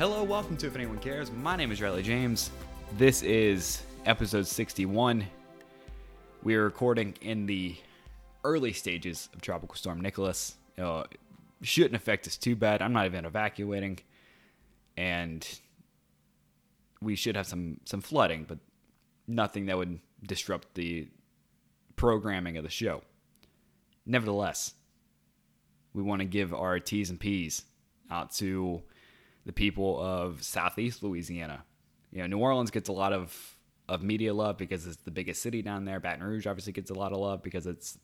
Hello, welcome to If Anyone Cares. My name is Riley James. This is episode 61. We are recording in the early stages of Tropical Storm Nicholas. Uh, shouldn't affect us too bad. I'm not even evacuating, and we should have some some flooding, but nothing that would disrupt the programming of the show. Nevertheless, we want to give our T's and P's out to the people of Southeast Louisiana. You know, New Orleans gets a lot of of media love because it's the biggest city down there. Baton Rouge obviously gets a lot of love because it's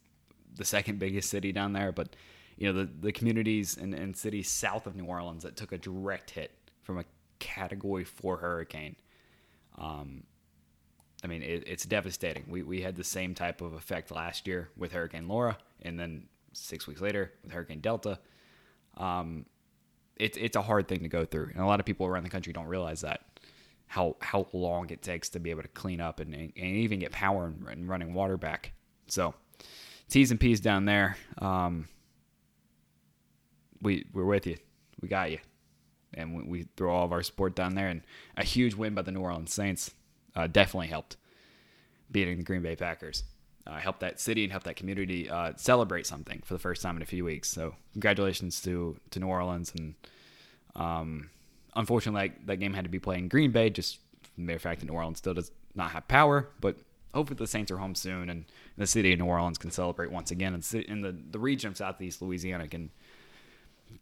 the second biggest city down there. But you know, the the communities and, and cities south of New Orleans that took a direct hit from a Category Four hurricane. Um, I mean, it, it's devastating. We we had the same type of effect last year with Hurricane Laura, and then six weeks later with Hurricane Delta. Um, it's it's a hard thing to go through, and a lot of people around the country don't realize that how how long it takes to be able to clean up and, and even get power and, running water back. So T's and P's down there. Um, we we're with you. We got you, and we, we, throw all of our support down there. And a huge win by the New Orleans Saints uh, definitely helped beating the Green Bay Packers. Uh, help that city and help that community uh, celebrate something for the first time in a few weeks. So congratulations to to New Orleans and um, unfortunately that, that game had to be played in Green Bay. Just the mere fact that New Orleans still does not have power, but hopefully the Saints are home soon and the city of New Orleans can celebrate once again and, the the region of Southeast Louisiana can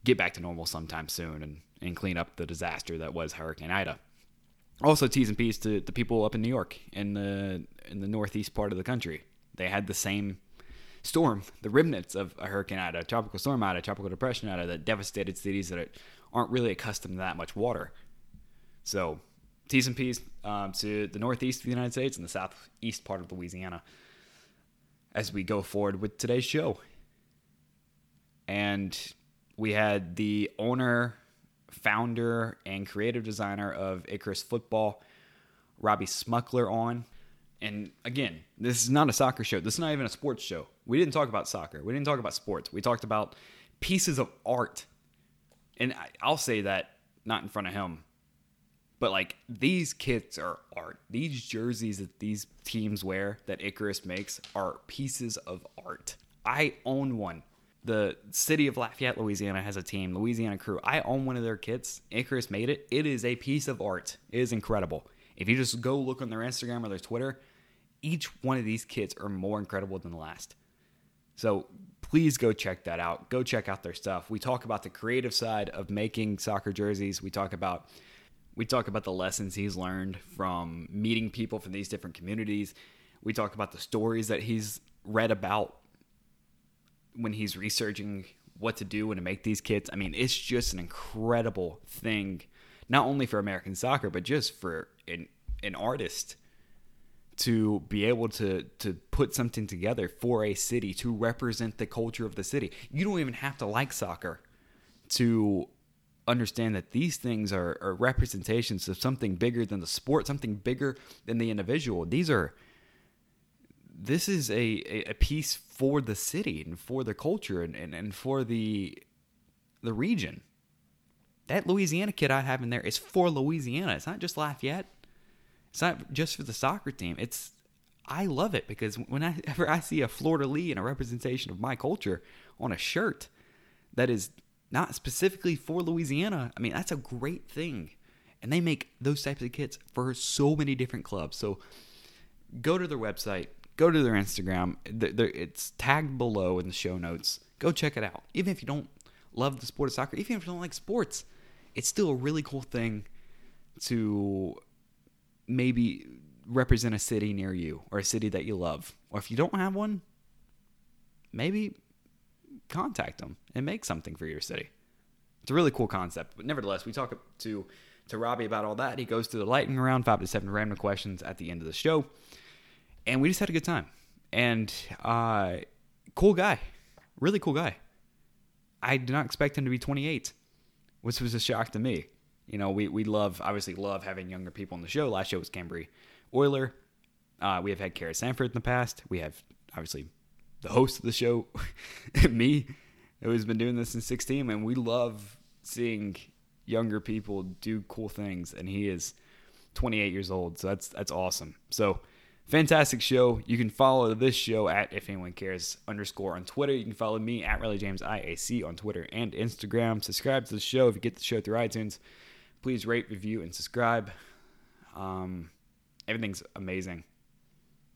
get back to normal sometime soon and, and clean up the disaster that was Hurricane Ida. Also, T's and P's to the people up in New York in the in the northeast part of the country they had the same storm, the remnants of a hurricane Ida, a tropical storm Ida, tropical depression Ida that devastated cities that aren't really accustomed to that much water. So, T's and P's um, to the northeast of the United States and the southeast part of Louisiana as we go forward with today's show. And we had the owner, founder, and creative designer of Icarus Football, Robbie Smuckler, on. And again, this is not a soccer show. This is not even a sports show. We didn't talk about soccer. We didn't talk about sports. We talked about pieces of art. And I'll say that not in front of him, but like these kits are art. These jerseys that these teams wear that Icarus makes are pieces of art. I own one. The city of Lafayette, Louisiana has a team, Louisiana Krewe. I own one of their kits. Icarus made it. It is a piece of art. It is incredible. If you just go look on their Instagram or their Twitter, each one of these kits are more incredible than the last. So please go check that out. Go check out their stuff. We talk about the creative side of making soccer jerseys. We talk about we talk about the lessons he's learned from meeting people from these different communities. We talk about the stories that he's read about when he's researching what to do and to make these kits. I mean, it's just an incredible thing, not only for American soccer, but just for an, an artist to be able to to put something together for a city to represent the culture of the city. You don't even have to like soccer to understand that these things are, are representations of something bigger than the sport, something bigger than the individual. These are this is a, a piece for the city and for the culture and, and, and for the the region. That Louisiana kid I have in there is for Louisiana. It's not just Lafayette. It's not just for the soccer team. It's I love it because whenever I see a de lis and a representation of my culture on a shirt that is not specifically for Louisiana, I mean that's a great thing. And they make those types of kits for so many different clubs. So go to their website, go to their Instagram. It's tagged below in the show notes. Go check it out. Even if you don't love the sport of soccer, even if you don't like sports, it's still a really cool thing to maybe represent a city near you or a city that you love. Or if you don't have one, maybe contact them and make something for your city. It's a really cool concept. But nevertheless, we talk to to Robbie about all that. He goes through the lightning round, five to seven random questions at the end of the show. And we just had a good time. And uh cool guy. Really cool guy. I did not expect him to be 28, which was a shock to me. You know, we, we love, obviously, love having younger people on the show. Last show was Cambry Euler. Uh, we have had Kara Sanford in the past. We have, obviously, the host of the show, me, who has been doing this since 16. And we love seeing younger people do cool things, and he is 28 years old. So that's that's awesome. So fantastic show. You can follow this show at if anyone cares underscore on Twitter. You can follow me at Riley James IAC on Twitter and Instagram. Subscribe to the show if you get the show through iTunes. Please rate, review, and subscribe. Um, everything's amazing.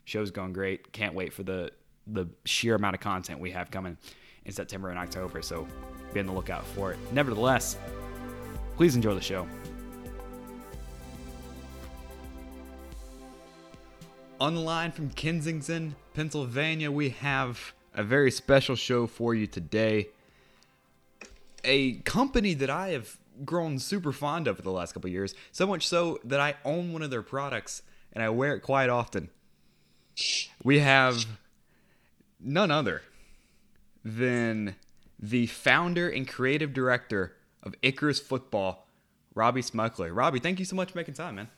Show's going great. Can't wait for the the sheer amount of content we have coming in September and October. So be on the lookout for it. Nevertheless, please enjoy the show. On the line from Kensington, Pennsylvania, we have a very special show for you today. A company that I have grown super fond of for the last couple years, so much so that I own one of their products and I wear it quite often. We have none other than the founder and creative director of Icarus Football, Robbie Smuckler. Robbie, thank you so much for making time, man.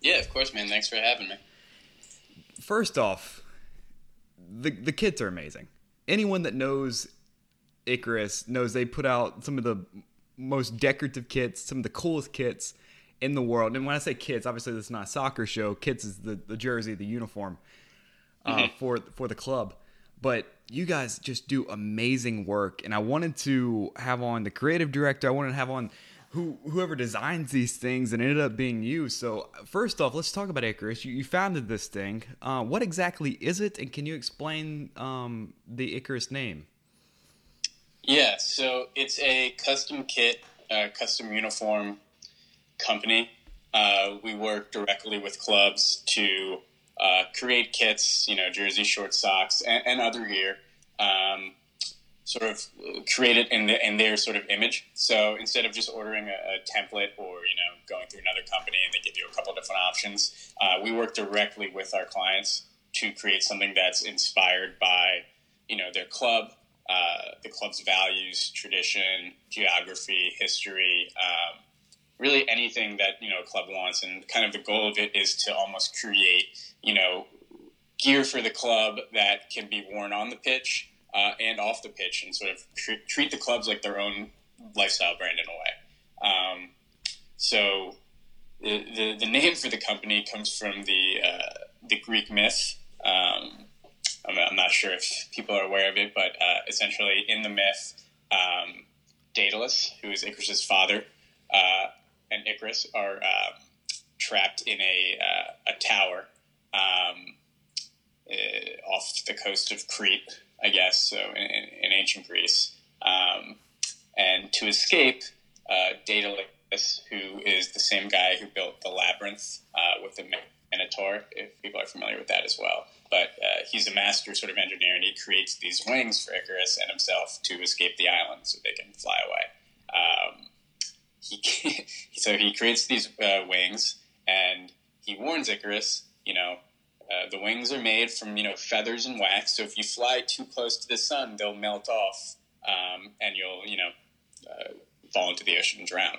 Yeah, of course, man. Thanks for having me. First off, the the kits are amazing. Anyone that knows Icarus knows they put out some of the most decorative kits, some of the coolest kits in the world. And when I say kits, obviously this is not a soccer show. Kits is the, the jersey, the uniform uh, mm-hmm. for for the club. But you guys just do amazing work, and I wanted to have on the creative director. I wanted to have on who whoever designs these things, and ended up being you. So first off, let's talk about Icarus. You, you founded this thing. Uh, what exactly is it, and can you explain um, the Icarus name? Yeah, so it's a custom kit, uh, custom uniform company. Uh, we work directly with clubs to uh, create kits, you know, jersey, short socks, and, and other gear. Um, sort of create it in, the, in their sort of image. So instead of just ordering a, a, template or you know going through another company and they give you a couple different options, uh, we work directly with our clients to create something that's inspired by you know their club, uh, the club's values, tradition, geography, history. Um, really anything that you know a club wants, and kind of the goal of it is to almost create you know gear for the club that can be worn on the pitch uh, and off the pitch, and sort of tr- treat the clubs like their own lifestyle brand in a way. Um, so the, the, the name for the company comes from the uh, the Greek myth. Um, I'm, I'm, not sure if people are aware of it, but uh, essentially in the myth, um, Daedalus, who is Icarus's father, uh, and Icarus are um, trapped in a uh, a tower um, uh, off the coast of Crete, I guess, so in, in ancient Greece. Um, and to escape, uh, Daedalus, who is the same guy who built the labyrinth uh, with the Minotaur, if people are familiar with that as well. But uh, he's a master sort of engineer, and he creates these wings for Icarus and himself to escape the island so they can fly away. Um, he so he creates these uh, wings and he warns Icarus, you know, uh, the wings are made from you know feathers and wax. So if you fly too close to the sun, they'll melt off, um, and you'll you know uh, fall into the ocean and drown.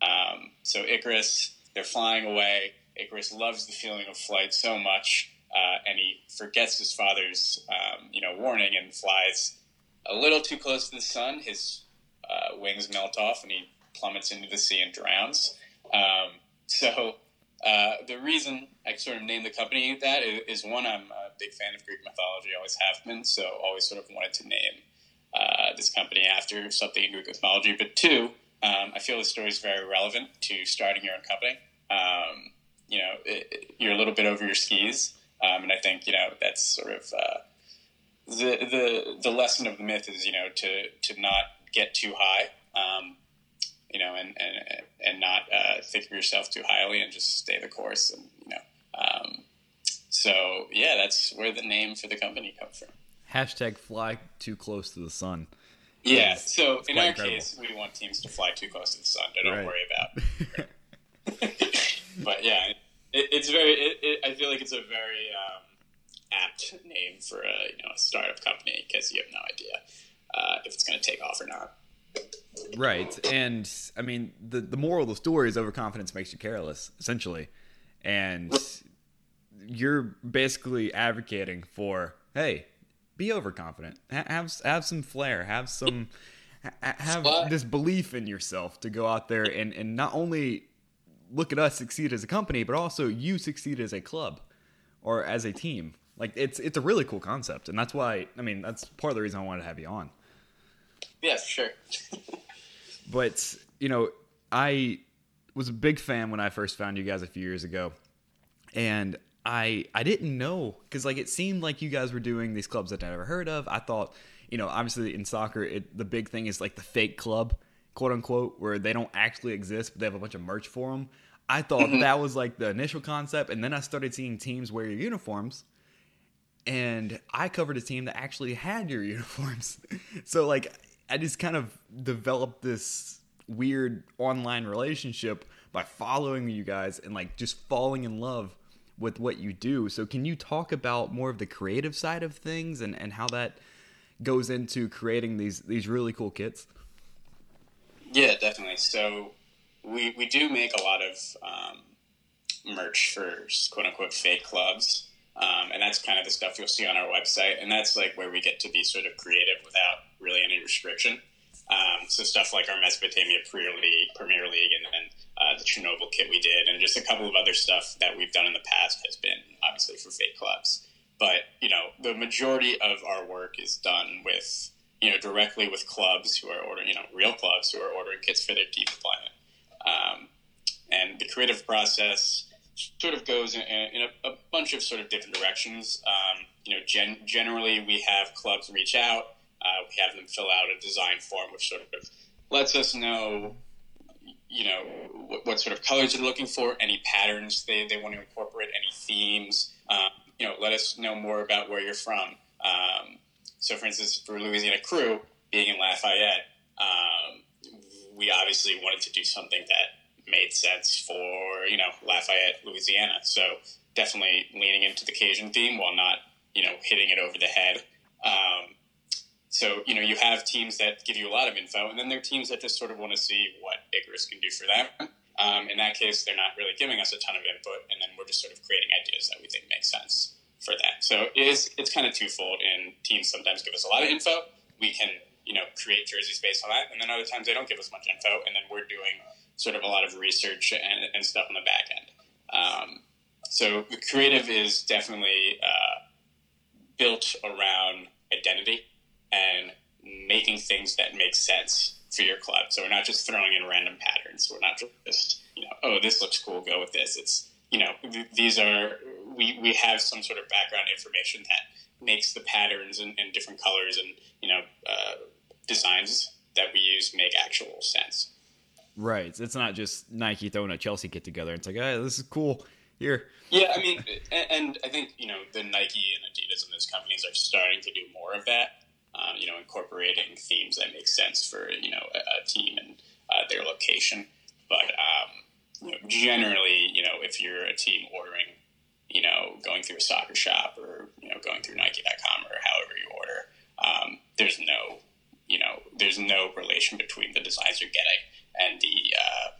Um, so Icarus, they're flying away. Icarus loves the feeling of flight so much, uh, and he forgets his father's um, you know warning and flies a little too close to the sun. His uh, wings melt off, and he plummets into the sea and drowns. Um, so uh, the reason I sort of named the company that is, is, one, I'm a big fan of Greek mythology, always have been, so always sort of wanted to name uh, this company after something in Greek mythology. But two, um, I feel the story is very relevant to starting your own company. Um, you know, it, it, you're a little bit over your skis, um, and I think you know that's sort of uh, the the the lesson of the myth is you know to to not get too high. Um, you know, and and and not uh, think of yourself too highly and just stay the course, and you know. Um, so yeah, that's where the name for the company comes from. Hashtag fly too close to the sun. Yeah. It's, so it's in our incredible. case, we want teams to fly too close to the sun. Don't right. worry about. but yeah, it, it's very. It, I feel like it's a very um, apt name for a you know a startup company because you have no idea uh, if it's going to take off or not. Right. And I mean, the, the moral of the story is overconfidence makes you careless, essentially. And you're basically advocating for, hey, be overconfident. Have have some flair. Have some have this belief in yourself to go out there and, and not only look at us succeed as a company, but also you succeed as a club or as a team. Like it's it's a really cool concept, and that's why I mean that's part of the reason I wanted to have you on. Yeah, sure. but you know, I was a big fan when I first found you guys a few years ago, and I I didn't know because like it seemed like you guys were doing these clubs that I never heard of. I thought you know, obviously in soccer, it, the big thing is like the fake club, quote unquote, where they don't actually exist, but they have a bunch of merch for them. I thought mm-hmm. that was like the initial concept, and then I started seeing teams wear your uniforms, and I covered a team that actually had your uniforms. so like, I just kind of developed this weird online relationship by following you guys and like just falling in love with what you do. So can you talk about more of the creative side of things and, and how that goes into creating these these really cool kits? Yeah, definitely. So we we do make a lot of um, merch for quote unquote fake clubs. Um, and that's kind of the stuff you'll see on our website, and that's like where we get to be sort of creative without really any restriction. Um, so stuff like our Mesopotamia Premier League, Premier League, and then uh, the Chernobyl kit we did, and just a couple of other stuff that we've done in the past has been obviously for fake clubs but you know the majority of our work is done with you know directly with clubs who are ordering you know real clubs who are ordering kits for their team deployment um, and the creative process sort of goes in, in a, a, bunch of sort of different directions. Um, you know gen- generally we have clubs reach out uh, we have them fill out a design form which sort of lets us know you know what, what, sort of colors they're looking for any patterns they, they want to incorporate any themes. Um, you know, let us know more about where you're from. Um, so, for instance, for Louisiana Krewe being in Lafayette, um, we obviously wanted to do something that made sense for you know Lafayette, Louisiana. So, definitely leaning into the Cajun theme while not you know hitting it over the head. Um, so, you know, you have teams that give you a lot of info, and then there are teams that just sort of want to see what Icarus can do for them. Um, in that case, they're not really giving us a ton of input, and then we're just sort of creating ideas that we think make sense for that. So it is, it's kind of twofold. And teams sometimes give us a lot of info. We can, you know, create jerseys based on that, and then other times they don't give us much info, and then we're doing sort of a lot of research and, and stuff on the back end. Um, so the creative is definitely uh, built around identity and making things that make sense for your club. So we're not just throwing in random patterns. We're not just you know, oh, this looks cool, go with this. It's you know, th- these are we we have some sort of background information that makes the patterns and, and different colors and you know uh, designs that we use make actual sense. Right. It's not just Nike throwing a Chelsea kit together. And it's like, hey, this is cool. Here. Yeah, I mean, and I think you know the Nike and Adidas and those companies are starting to do more of that um, you know, incorporating themes that make sense for you know a, a team and uh, their location. But um, you know, generally, you know, if you're a team ordering, you know, going through a soccer shop or you know going through Nike.com or however you order, um, there's no, you know, there's no relation between the designs you're getting and the, uh,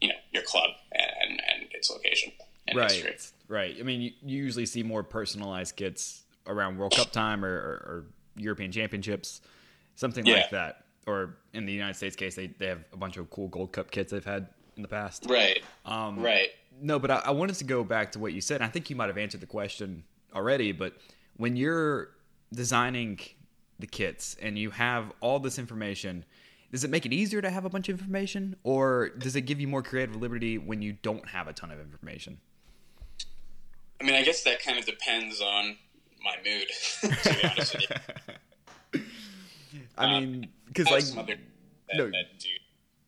you know, your club and and its location. And right, history. right. I mean, you, you usually see more personalized kits around World Cup time or, or, or European Championships, something yeah. like that. Or in the United States case, they, they have a bunch of cool Gold Cup kits they've had in the past. Right. Um, right. No, but I, I wanted to go back to what you said. I think you might have answered the question already, but when you're designing the kits and you have all this information, does it make it easier to have a bunch of information, or does it give you more creative liberty when you don't have a ton of information? I mean, I guess that kind of depends on my mood. to be honest with you. I um, mean, because like some other that, no. that do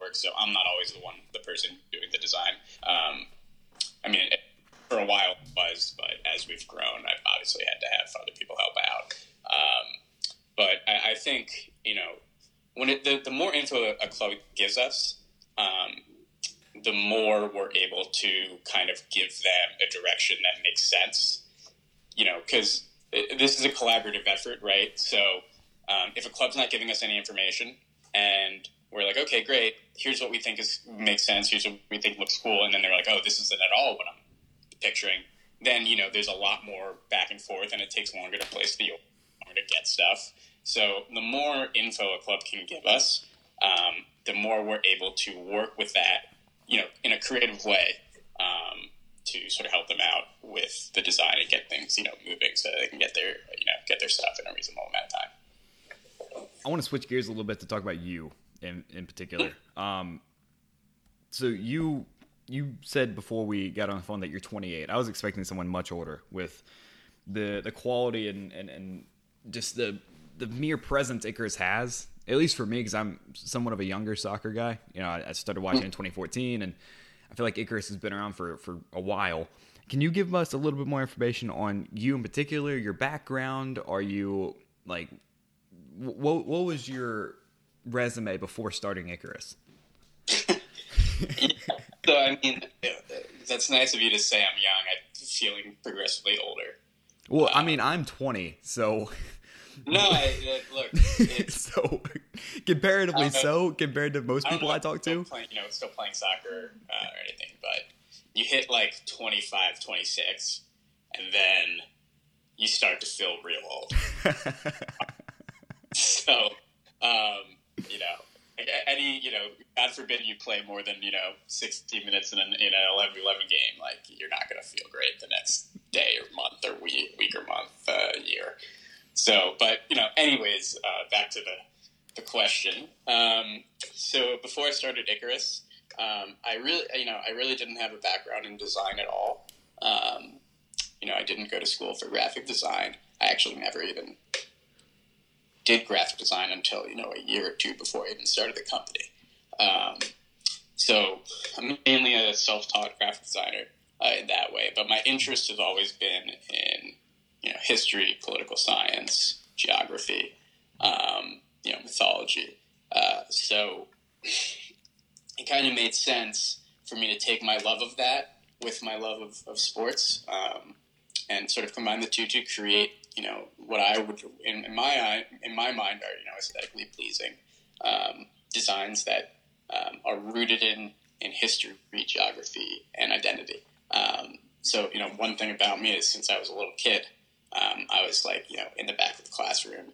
work, so I'm not always the one, the person doing the design. Um, I mean, for a while it was, but as we've grown, I've obviously had to have other people help out. Um, but I, I, think you know when it, the, the more info a club gives us, um, the more we're able to kind of give them a direction that makes sense. You know, because this is a collaborative effort, right? So um, if a club's not giving us any information and we're like, okay, great, here's what we think is makes sense, here's what we think looks cool, and then they're like, oh, this isn't at all what I'm picturing. Then you know, there's a lot more back and forth, and it takes longer to place the order, to get stuff. So the more info a club can give us, um, the more we're able to work with that, you know, in a creative way um, to sort of help them out with the design and get things, you know, moving so they can get their, you know, get their stuff in a reasonable amount of time. I want to switch gears a little bit to talk about you in in particular. Um, so you you said before we got on the phone that you're 28. I was expecting someone much older with the the quality and and, and just the the mere presence Icarus has. At least for me, because I'm somewhat of a younger soccer guy. You know, I, I started watching in 2014, and I feel like Icarus has been around for for a while. Can you give us a little bit more information on you in particular, your background? Are you like, what what was your resume before starting Icarus? So I mean, that's nice of you to say I'm young. I'm feeling progressively older. Well, I mean, I'm 20, so No, I, uh, look, it's, so comparatively Uh, so compared to most I people know I talk to. playing, you know, still playing soccer uh, or anything, but you hit like 25, 26, and then you start to feel real old. so, um, you know, any, you know, God forbid you play more than, you know, 60 minutes in an, in an 11 11 game, like, you're not going to feel great the next day or month or week, week or month, uh, year. So, but, you know, anyways, uh, back to the, the question. Um, so before I started Icarus, um, I really, you know, I really didn't have a background in design at all. Um, you know, I didn't go to school for graphic design. I actually never even did graphic design until you know a year or two before I even started the company. Um, so I'm mainly a self-taught graphic designer uh, in that way, but my interest has always been in you know history, political science, geography, um, you know mythology. Uh, so it kind of made sense for me to take my love of that with my love of, of sports um, and sort of combine the two to create you know what I would in, in my eye in my mind are you know aesthetically pleasing um, designs that um, are rooted in in history, geography, and identity. Um, so you know one thing about me is since I was a little kid, um, I was like you know in the back of the classroom,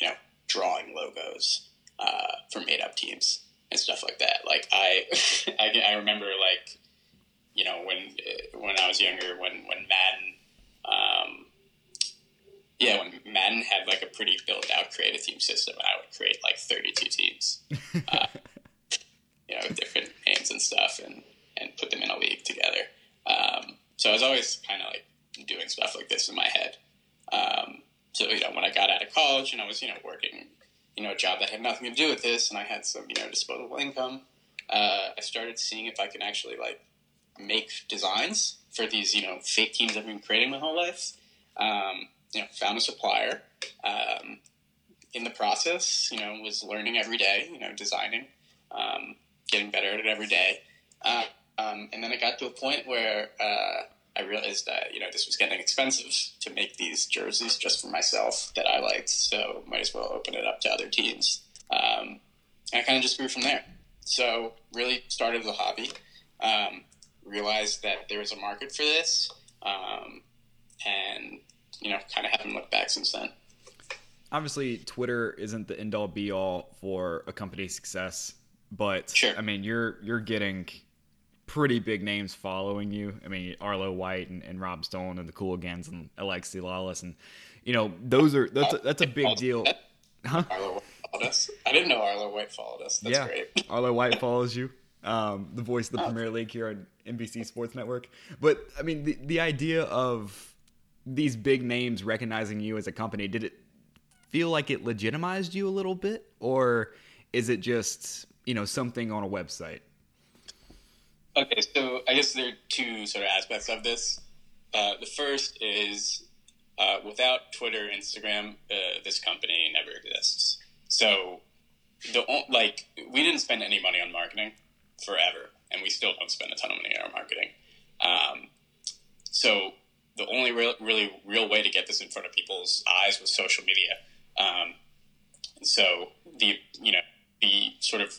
you know drawing logos uh, for made up teams and stuff like that. Like I, I, I remember like, you know, when uh, when I was younger, when when Madden, um, yeah, when Madden had like a pretty built out creative team system, and I would create like thirty two teams, uh, you know, with different names and stuff, and and put them in a league together. Um, so I was always kind of like doing stuff like this in my head. Um, so you know, when I got out of college and I was you know working you know, a job that had nothing to do with this, and I had some, you know, disposable income. Uh, I started seeing if I can actually like make designs for these, you know, fake teams I've been creating my whole life. Um, you know, found a supplier. Um, in the process, you know, was learning every day. You know, designing, um, getting better at it every day. Uh, um, and then it got to a point where uh, I realized that you know this was getting expensive to make these jerseys just for myself that I liked, so might as well open it up to other teams. Um, and I kind of just grew from there. So really started the hobby. Um, realized that there was a market for this, um, and you know, kind of haven't looked back since then. Obviously, Twitter isn't the end all be all for a company's success, but Sure. I mean, you're you're getting pretty big names following you. I mean, Arlo White and, and Rob Stone and the Cool Cooligans and Alexi Lalas, and you know, those are that's a, that's a big deal. Huh? Arlo followed us. I didn't know Arlo White followed us. That's yeah, great. Arlo White follows you. Um, the voice of the Premier League here on NBC Sports Network. But I mean, the the idea of these big names recognizing you as a company did it feel like it legitimized you a little bit, or is it just you know something on a website? Okay, so I guess there are two sort of aspects of this. Uh, the first is uh, without Twitter, Instagram, uh, this company never exists. So the like we didn't spend any money on marketing forever, and we still don't spend a ton of money on marketing. Um, so the only real, really real way to get this in front of people's eyes was social media. Um, so the you know the sort of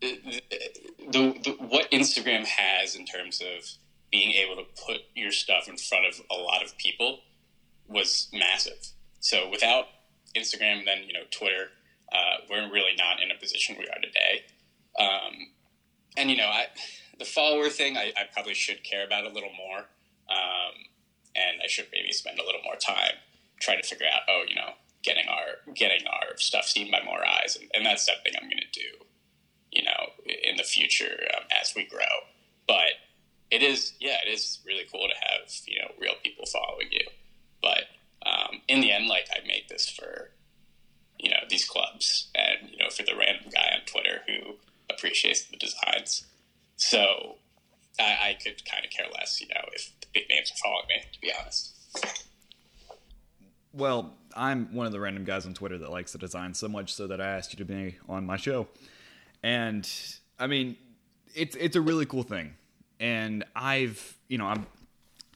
the, the, the what Instagram has in terms of being able to put your stuff in front of a lot of people was massive. So without Instagram, then you know Twitter, uh, we're really not in a position we are today. Um, and you know, I, the follower thing, I, I, probably should care about a little more, um, and I should maybe spend a little more time trying to figure out, oh, you know, getting our getting our stuff seen by more eyes, and, and that's something I'm going to do, you know, in the future um, as we grow. But it is, yeah, it is really cool to have you know real people following you. But um, in the end, like I make this for you know these clubs and you know for the random guy on Twitter who appreciates the designs. So I, I could kind of care less, you know, if the big names are following me. To be honest. Well, I'm one of the random guys on Twitter that likes the design so much so that I asked you to be on my show. And I mean, it's it's a really cool thing. And I've, you know, I'm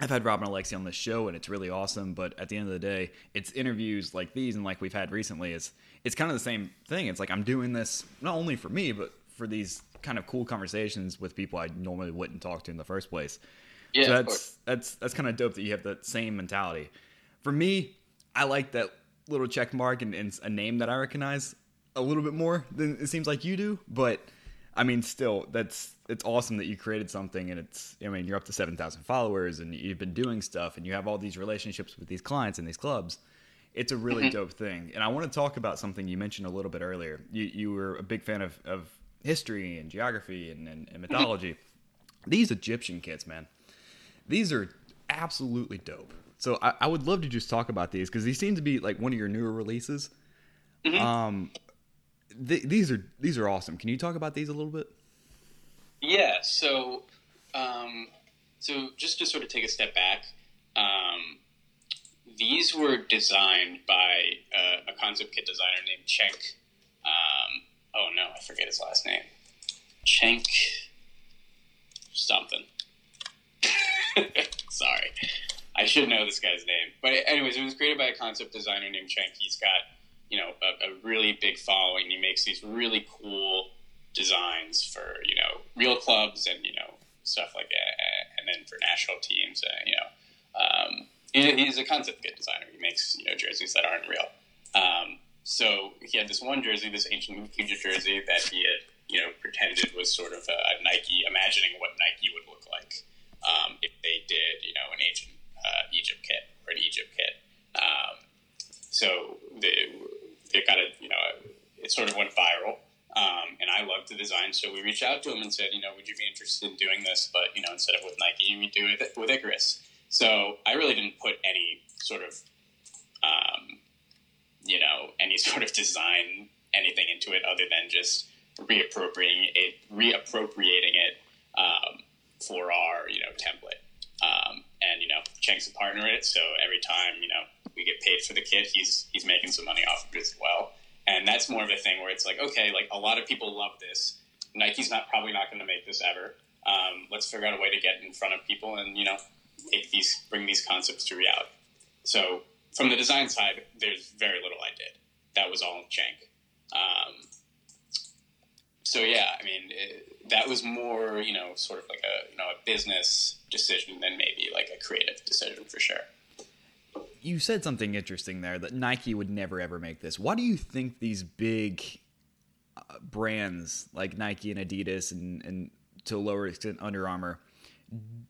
I've had Rob and Alexi on this show and it's really awesome, but at the end of the day, it's interviews like these and like we've had recently is it's kind of the same thing. It's like I'm doing this not only for me, but for these kind of cool conversations with people I normally wouldn't talk to in the first place. Yeah, so that's that's that's kind of dope that you have that same mentality. For me, I like that little check mark and, and a name that I recognize a little bit more than it seems like you do, but I mean, still, that's it's awesome that you created something, and it's I mean, you're up to seven thousand followers, and you've been doing stuff, and you have all these relationships with these clients and these clubs. It's a really mm-hmm. dope thing, and I want to talk about something you mentioned a little bit earlier. You you were a big fan of, of history and geography and, and, and mythology. These Egyptian kits, man, these are absolutely dope. So I, I would love to just talk about these because these seem to be like one of your newer releases. Mm-hmm. Um, th- these are these are awesome. Can you talk about these a little bit? Yeah. So, um, so just to sort of take a step back, um, these were designed by uh, a concept kit designer named Cenk. Um, oh no, I forget his last name. Cenk something. Sorry. I should know this guy's name. But anyways, it was created by a concept designer named Cenk. He's got you know a, a really big following. He makes these really cool designs for you know real clubs and you know stuff like that, and then for national teams. Uh, you know, um, he, he's a concept kit designer. He makes you know jerseys that aren't real. Um, so he had this one jersey, this ancient Egypt jersey that he had you know pretended was sort of a, Nike, imagining what Nike would look like um, if they did you know an ancient uh, Egypt kit or an Egypt kit. Um, so they it got a you know it sort of went viral. Um, and I loved the design, so we reached out to him and said, you know, would you be interested in doing this? But you know, instead of with Nike, we do it with Icarus. So I really didn't put any sort of, um, you know, any sort of design anything into it other than just reappropriating it, reappropriating it um, for our you know template. Um, and you know, Cenk's a partner in it, so every time you know we get paid for the kit, he's he's making some money off of it as well. And that's more of a thing where it's like, okay, like a lot of people love this. Nike's not probably not going to make this ever. Um, let's figure out a way to get in front of people and you know take these bring these concepts to reality. So from the design side, there's very little I did. That was all Cenk. Um, so yeah, I mean, it, that was more, you know, sort of like a you know a business decision than maybe like a creative decision for sure you said something interesting there that Nike would never ever make this. Why do you think these big uh, brands like Nike and Adidas and, and to a lower extent Under Armour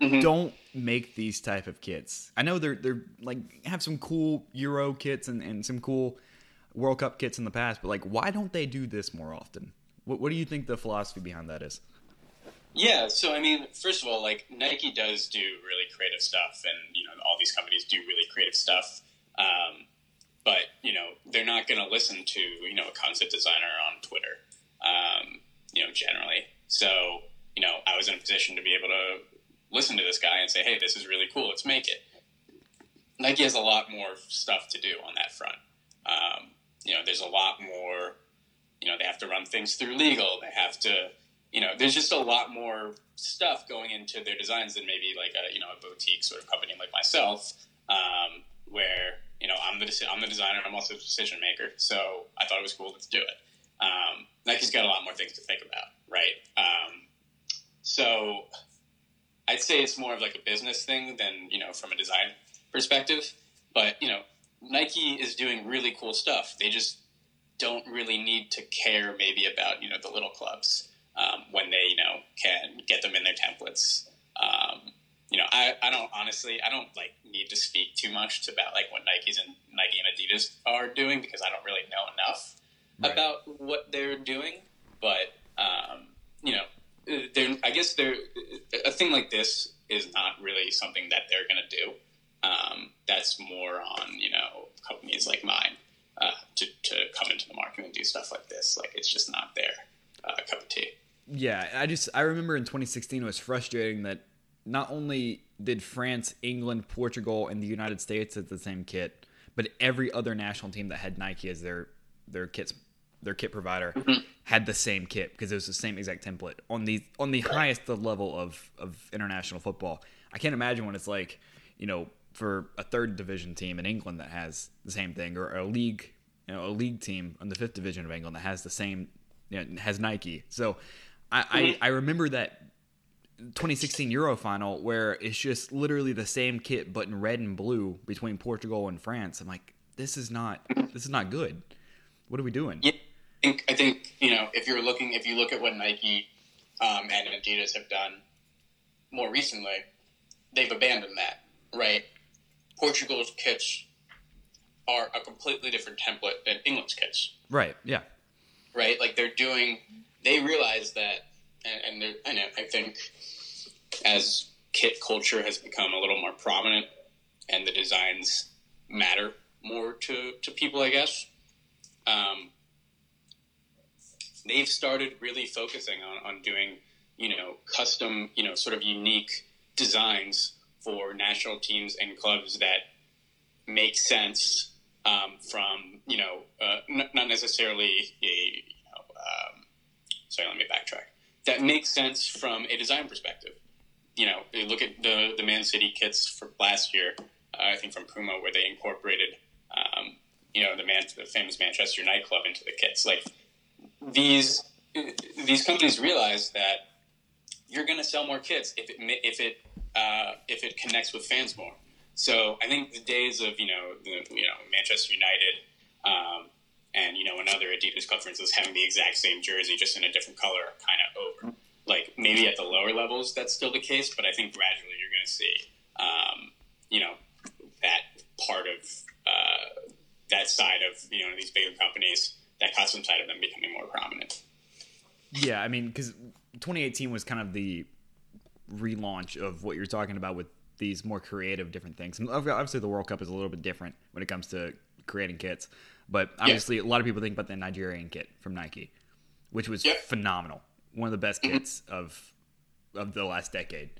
mm-hmm. don't make these type of kits? I know they're they're like have some cool Euro kits and, and some cool World Cup kits in the past, but like why don't they do this more often? What, what do you think the philosophy behind that is? Yeah, so I mean, first of all, like Nike does do really creative stuff, and you know all these companies do really creative stuff. Um, but you know they're not going to listen to you know a concept designer on Twitter, um, you know generally. So you know I was in a position to be able to listen to this guy and say, hey, this is really cool, let's make it. Nike has a lot more stuff to do on that front. Um, you know, there's a lot more. You know, they have to run things through legal. They have to you know, there's just a lot more stuff going into their designs than maybe like a you know a boutique sort of company like myself, um, where you know I'm the I'm the designer, I'm also the decision maker. So I thought it was cool. Let's do it. Um, Nike's got a lot more things to think about, right? Um, so I'd say it's more of like a business thing than you know from a design perspective. But you know, Nike is doing really cool stuff. They just don't really need to care maybe about you know the little clubs um, when they you know can get them in their templates. Um, you know, I, I don't honestly I don't like need to speak too much to about like what Nikes and Nike and Adidas are doing because I don't really know enough right. about what they're doing. But um, you know, they're, I guess they're a thing like this is not really something that they're going to do. Um, that's more on you know companies like mine uh, to to come into the market and do stuff like this. Like it's just not their uh, cup of tea. Yeah, I just I remember in 2016 it was frustrating that not only did France, England, Portugal, and the United States have the same kit, but every other national team that had Nike as their their kits their kit provider mm-hmm. had the same kit because it was the same exact template on the on the highest level of of international football. I can't imagine what it's like, you know, for a third division team in England that has the same thing, or a league, you know, a league team in the fifth division of England that has the same, you know, has Nike. So I, mm-hmm. I, I remember that 2016 Euro final where it's just literally the same kit but in red and blue between Portugal and France. I'm like, this is not this is not good. What are we doing? Yeah, think I think you know if you're looking if you look at what Nike um, and Adidas have done more recently, they've abandoned that. Right, Portugal's kits are a completely different template than England's kits. Right. Yeah. Right. Like they're doing. They realize that, and, and, and I think as kit culture has become a little more prominent, and the designs matter more to to people, I guess. Um, they've started really focusing on, on doing, you know, custom, you know, sort of unique designs for national teams and clubs that make sense um, from you know uh, n- not necessarily a you know, um, sorry let me backtrack. That makes sense from a design perspective. You know look at the the man city kits for last year uh, i think from puma where they incorporated um, you know the man the famous manchester nightclub into the kits. Like these these companies realize that you're going to sell more kits if it if it uh, if it connects with fans more. So I think the days of you know the, you know Manchester United um, and you know another Adidas for instance, having the exact same jersey just in a different color are kind of over. Like maybe at the lower levels that's still the case, but I think gradually you're going to see um, you know that part of uh, that side of you know these bigger companies, custom side of them becoming more prominent. Yeah, I mean, because 2018 was kind of the relaunch of what you're talking about with these more creative different things. And obviously, the World Cup is a little bit different when it comes to creating kits. But obviously, yeah. a lot of people think about the Nigerian kit from Nike, which was yeah. phenomenal, one of the best mm-hmm. kits of of the last decade.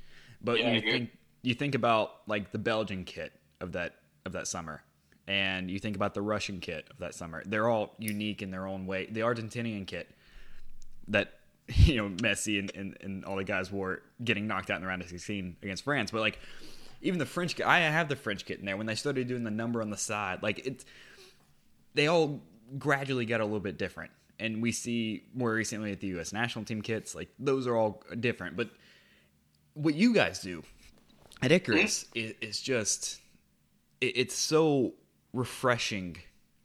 But yeah, you think you think about like the Belgian kit of that of that summer, and you think about the Russian kit of that summer. They're all unique in their own way. The Argentinian kit that you know Messi and, and, and all the guys were getting knocked out in the round of 16 against France. But like even the French, kit, I have the French kit in there. When they started doing the number on the side, like it's they all gradually get a little bit different. And we see more recently at the U.S. national team kits, like those are all different. But what you guys do at Icarus mm-hmm. is, is just it, it's so refreshing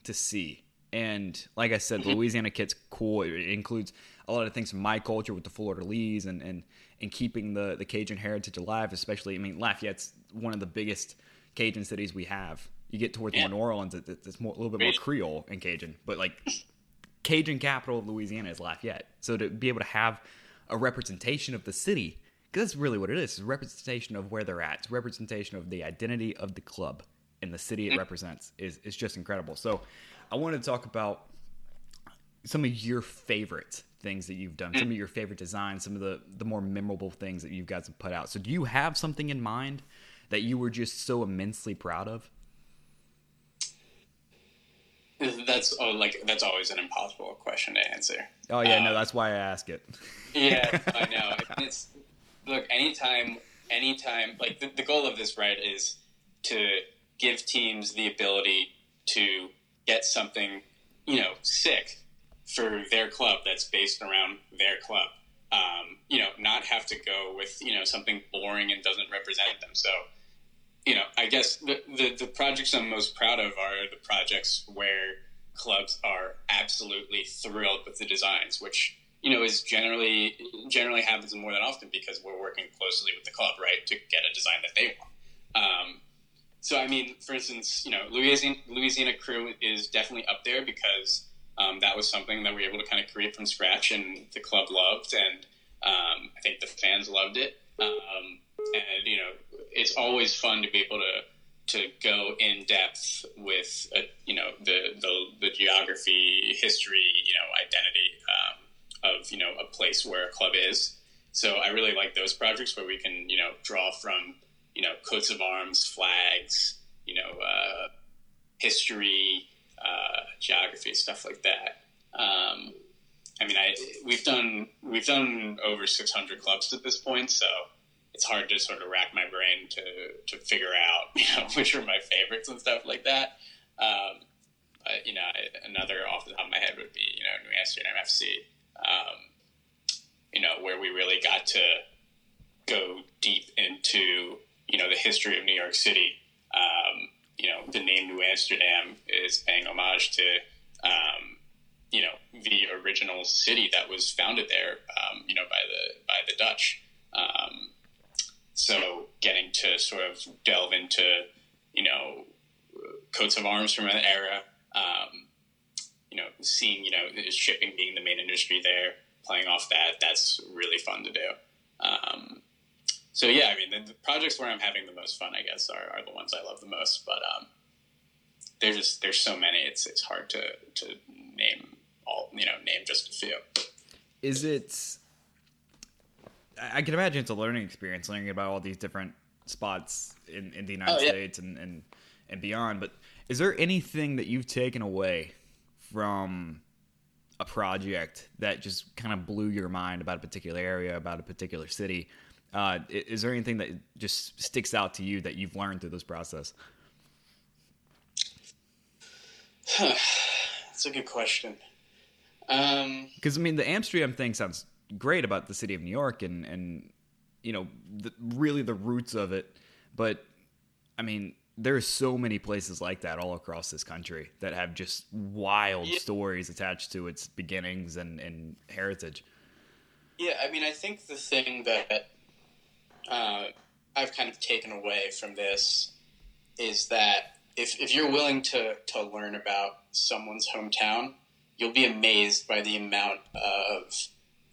to see. And like I said, the mm-hmm. Louisiana kit's cool. It includes a lot of things from my culture with the fleur-de-lis and, and, and keeping the, the Cajun heritage alive, especially, I mean, Lafayette's one of the biggest Cajun cities we have. You get towards yeah. New Orleans, it's more, a little bit more Creole and Cajun, but like Cajun capital of Louisiana is Lafayette. So to be able to have a representation of the city, because that's really what it is, it's a representation of where they're at. It's a representation of the identity of the club and the city it represents is, is just incredible. So I wanted to talk about some of your favorite things that you've done, some of your favorite designs, some of the the more memorable things that you guys have put out. So, do you have something in mind that you were just so immensely proud of? That's oh, like that's always an impossible question to answer. Oh yeah, um, no, that's why I ask it. yeah, I know. It's look anytime, anytime. Like the, the goal of this, right, is to give teams the ability to get something, you know, sick for their club that's based around their club. Um, you know, not have to go with you know something boring and doesn't represent them. So, you know, I guess the, the, the projects I'm most proud of are the projects where clubs are absolutely thrilled with the designs, which you know is generally generally happens more than often because we're working closely with the club, right, to get a design that they want. Um, so I mean, for instance, you know, Louisiana, Louisiana Krewe is definitely up there because um, that was something that we were able to kind of create from scratch, and the club loved, and um, I think the fans loved it. Um, and you know, it's always fun to be able to to go in depth with uh, you know the, the, the geography, history, you know, identity um, of you know a place where a club is. So I really like those projects where we can you know draw from you know coats of arms, flags, you know, uh, history, uh, geography, stuff like that. Um, I mean, I we've done we've done over 600 clubs at this point, so it's hard to sort of rack my brain to to figure out you know which are my favorites and stuff like that. Um, but, you know, another off the top of my head would be you know New Amsterdam FC. Um, you know, where we really got to go deep into you know the history of New York City. Um, you know, the name New Amsterdam is paying homage to um, you know the original city that was founded there. Um, you know, by the by the Dutch. Um, so getting to sort of delve into, you know, coats of arms from an era, um, you know, seeing, you know, shipping being the main industry there, playing off that, that's really fun to do. So yeah, I mean, the, the, projects where I'm having the most fun, I guess, are, are the ones I love the most. But um, there's just there's so many. It's it's hard to to name all. You know, name just a few. Is it I can imagine it's a learning experience learning about all these different spots in, in the United oh, yeah. States and, and and beyond. But is there anything that you've taken away from a project that just kind of blew your mind about a particular area, about a particular city? Uh, is there anything that just sticks out to you that you've learned through this process? That's a good question. Because um, I mean, the Amsterdam thing sounds great about the city of New York and and you know the, really the roots of it, but I mean there's so many places like that all across this country that have just wild yeah. stories attached to its beginnings and, and heritage. Yeah, I mean, I think the thing that uh, I've kind of taken away from this is that if, if you're willing to, to learn about someone's hometown, you'll be amazed by the amount of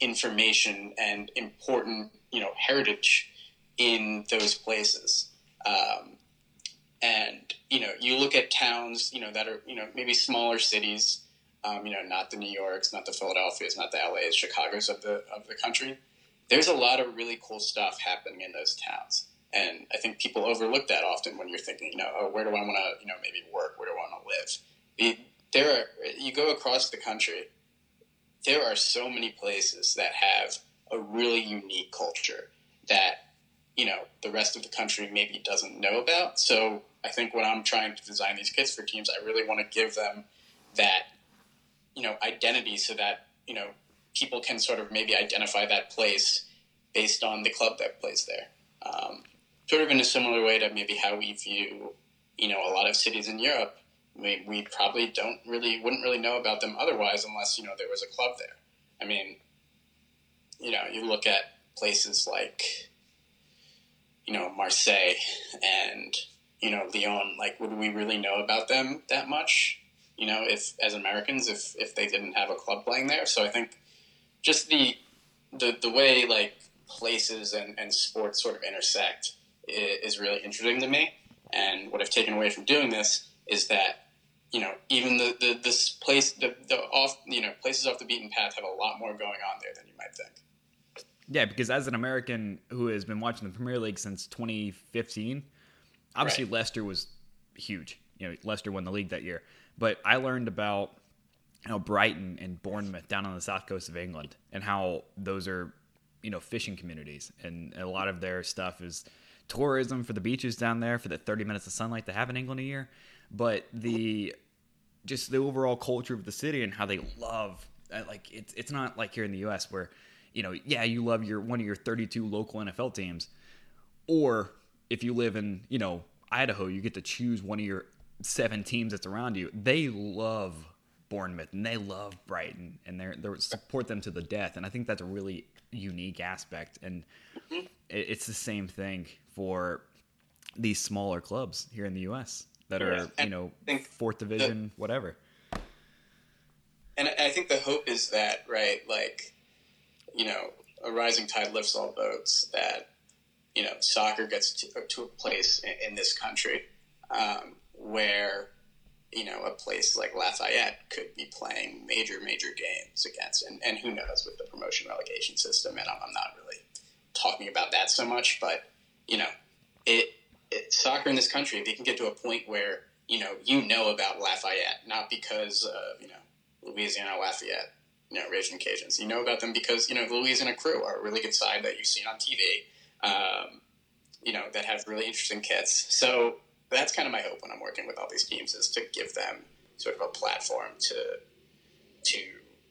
information and important, you know, heritage in those places. Um, and you know, you look at towns, you know, that are you know maybe smaller cities, um, you know, not the New Yorks, not the Philadelphias, not the LA's, Chicago's of the of the country. There's a lot of really cool stuff happening in those towns, and I think people overlook that often when you're thinking, you know, oh, where do I want to, you know, maybe work? Where do I want to live? there, are, you go across the country, there are so many places that have a really unique culture that you know the rest of the country maybe doesn't know about. So I think when I'm trying to design these kits for teams, I really want to give them that you know identity so that you know people can sort of maybe identify that place based on the club that plays there. Um, sort of in a similar way to maybe how we view you know a lot of cities in Europe we, we probably don't really wouldn't really know about them otherwise unless you know there was a club there. I mean, you know, you look at places like you know Marseille and you know Lyon. Like, would we really know about them that much? You know, if as Americans, if if they didn't have a club playing there. So I think just the the the way like places and, and sports sort of intersect is, is really interesting to me. And what I've taken away from doing this is that you know even the, the this place the, the off you know places off the beaten path have a lot more going on there than you might think. Yeah, because as an American who has been watching the Premier League since 2015, obviously right. Leicester was huge. You know, Leicester won the league that year. But I learned about you know Brighton and Bournemouth down on the south coast of England and how those are you know fishing communities and a lot of their stuff is tourism for the beaches down there for the 30 minutes of sunlight they have in England a year but the just the overall culture of the city and how they love uh, like it's it's not like here in the U.S. where you know yeah you love your one of your 32 local NFL teams, or if you live in you know Idaho you get to choose one of your seven teams that's around you. They love Bournemouth, and they love Brighton, and they they support them to the death. And I think that's a really unique aspect, and mm-hmm. it's the same thing for these smaller clubs here in the U.S. that are you know fourth division, the, whatever. And I think the hope is that right, like you know, a rising tide lifts all boats. That you know, soccer gets to, to a place in, in this country um, where you know a place like Lafayette could be playing major major games against, and, and who knows with the promotion relegation system. And I'm, I'm not really talking about that so much, but you know, it, it soccer in this country, if you can get to a point where you know you know about Lafayette, not because of you know Louisiana Lafayette, you know Raging Cajuns, you know about them because you know the Louisiana Krewe are a really good side that you've seen on TV. Um, you know that have really interesting kits. So that's kind of my hope when I'm working with all these teams is to give them sort of a platform to to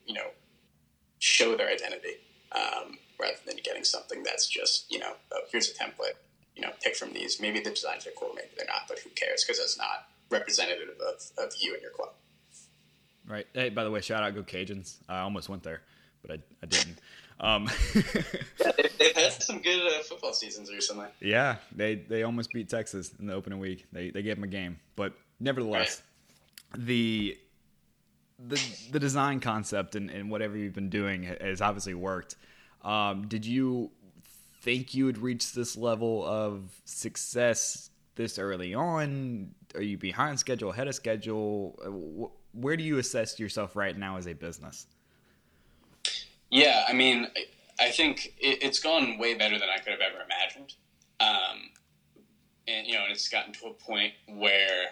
you know show their identity um, rather than getting something that's just you know oh, here's a template you know pick from these. Maybe the designs are cool maybe they're not but who cares? Because it's not representative of, of you and your club. Right. Hey by the way shout out go cajuns. I almost went there but i, I didn't um, yeah, they've, had some good uh, football seasons recently. Yeah, they they almost beat Texas in the opening week. They they gave them a game, but nevertheless, right. the the the design concept and, and whatever you've been doing has obviously worked. Um, did you think you would reach this level of success this early on? Are you behind schedule, ahead of schedule? Uh, where do you assess yourself right now as a business? Yeah, I mean, I think it, it's gone way better than I could have ever imagined. Um, and, you know, and it's gotten to a point where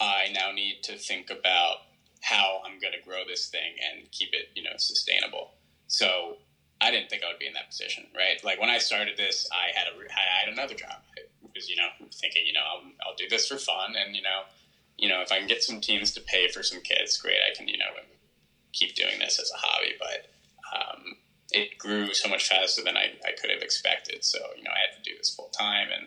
I now need to think about how I'm going to grow this thing and keep it, you know, sustainable. So I didn't think I would be in that position, right? Like when I started this, I had a, I had another job because, you know, thinking, you know, I'll, I'll do this for fun. And, you know, you know, if I can get some teams to pay for some kids, great. I can, you know, keep doing this as a hobby. But um, it grew so much faster than I, I could have expected. So, you know, I had to do this full time. And,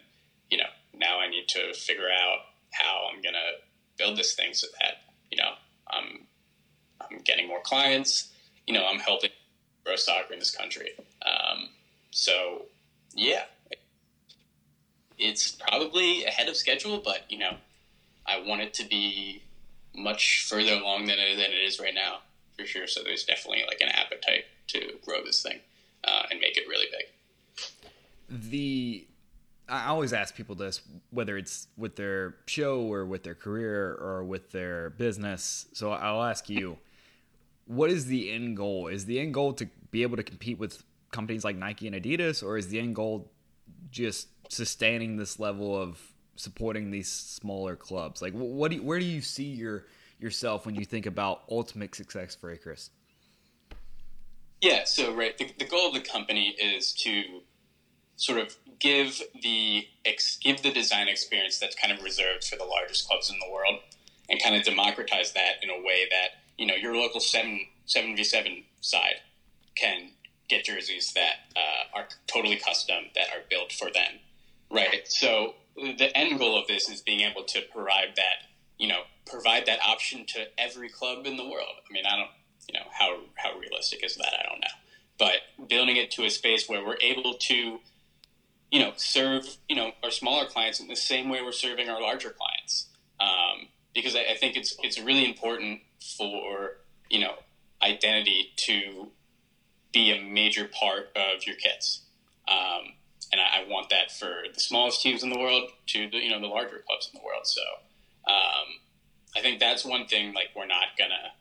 you know, now I need to figure out how I'm going to build this thing so that, you know, I'm, I'm getting more clients, you know, I'm helping grow soccer in this country. Um, so, yeah, it's probably ahead of schedule, but, you know, I want it to be much further along than it, than it is right now, for sure. So there's definitely like an appetite to grow this thing uh, and make it really big. The I always ask people this, whether it's with their show or with their career or with their business. So I'll ask you, what is the end goal? Is the end goal to be able to compete with companies like Nike and Adidas, or is the end goal just sustaining this level of supporting these smaller clubs? Like, what do you, where do you see your yourself when you think about ultimate success for Icarus? Yeah, so right, the, the goal of the company is to sort of give the ex, give the design experience that's kind of reserved for the largest clubs in the world, and kind of democratize that in a way that you know your local seven seven v seven side can get jerseys that uh, are totally custom that are built for them, right? So the end goal of this is being able to provide that you know provide that option to every club in the world. I mean, I don't you know how how realistic is that? I don't know, but building it to a space where we're able to you know serve you know our smaller clients in the same way we're serving our larger clients um, because I, I think it's it's really important for you know identity to be a major part of your kits. Um, and I, I, want that for the smallest teams in the world to the you know the larger clubs in the world. So um, I think that's one thing like we're not gonna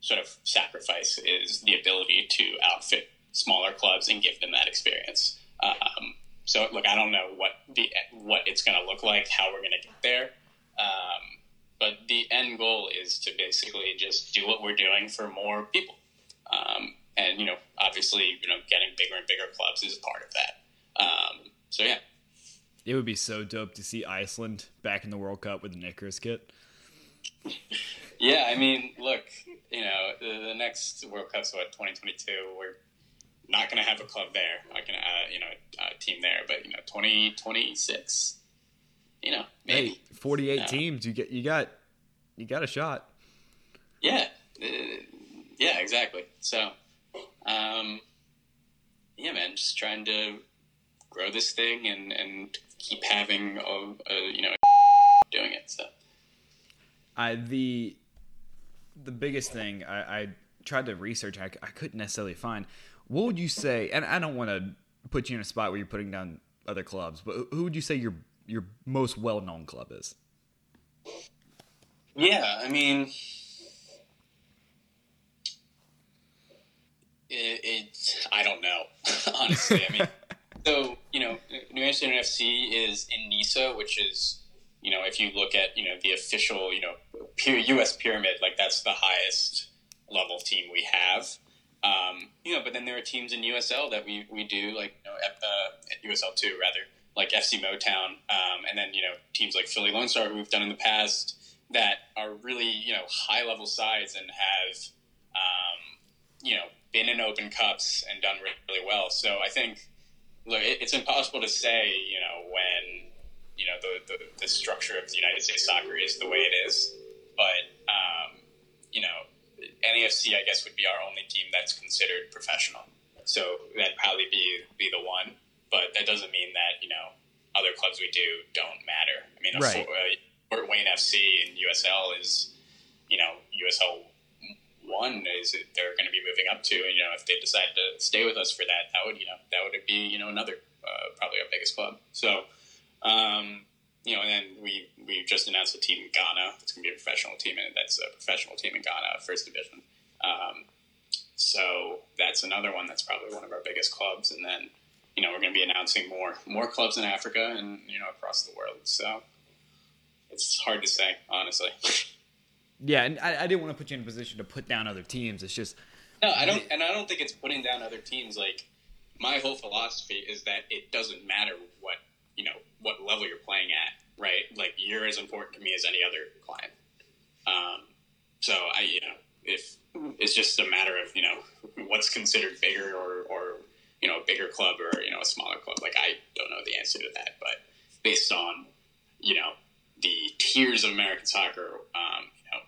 sort of sacrifice is the ability to outfit smaller clubs and give them that experience. Um, so look, I don't know what the what it's going to look like, how we're going to get there, um, but the end goal is to basically just do what we're doing for more people, um, and you know, obviously, you know, getting bigger and bigger clubs is part of that. Um, so yeah, it would be so dope to see Iceland back in the World Cup with an Icarus kit. yeah, I mean, look, you know, the, the next World Cup's what 2022. We're not going to have a club there, like an, uh, you know, a team there, but you know, 2026. you know, maybe hey, 48 teams. You get, you got, you got a shot. Yeah, yeah, exactly. So, um, yeah, man, just trying to grow this thing and and keep having a, a you know doing it. So, I the the biggest thing I, I tried to research, I, I couldn't necessarily find. What would you say? And I don't want to put you in a spot where you're putting down other clubs, but who would you say your your most well known club is? Yeah, I mean, it, it I don't know honestly. I mean, so you know, New Amsterdam FC is in NISA, which is you know, if you look at you know the official you know U.S. pyramid, like that's the highest level team we have. Um, you know, but then there are teams in USL that we, we do like you know, at, uh, at USL two rather like FC Motown, um, and then you know teams like Philly Lone Star who we've done in the past that are really you know high level sides and have um, you know been in Open Cups and done really well. So I think look, it, it's impossible to say you know when you know the, the, the structure of the United States soccer is the way it is, but um, you know NAFC I guess would be our only team that's considered professional. So that'd probably be be the one, but that doesn't mean that you know other clubs we do don't matter. I mean, right. uh, Fort Wayne FC and USL is you know USL one is they're going to be moving up to, and you know if they decide to stay with us for that, that would you know that would be you know another uh, probably our biggest club. So. Um, you know, and then we we just announced a team in Ghana. It's going to be a professional team, and that's a professional team in Ghana, first division. Um, so that's another one that's probably one of our biggest clubs. And then, you know, we're going to be announcing more more clubs in Africa and you know across the world. So it's hard to say, honestly. Yeah, and I, I didn't want to put you in a position to put down other teams. It's just no, I don't, and I don't think it's putting down other teams. Like my whole philosophy is that it doesn't matter what you know what level you're playing at, right? Like you're as important to me as any other client. Um, so I, you know, if it's just a matter of you know what's considered bigger or, or you know a bigger club or you know a smaller club. Like I don't know the answer to that, but based on you know the tiers of American soccer, um, you know,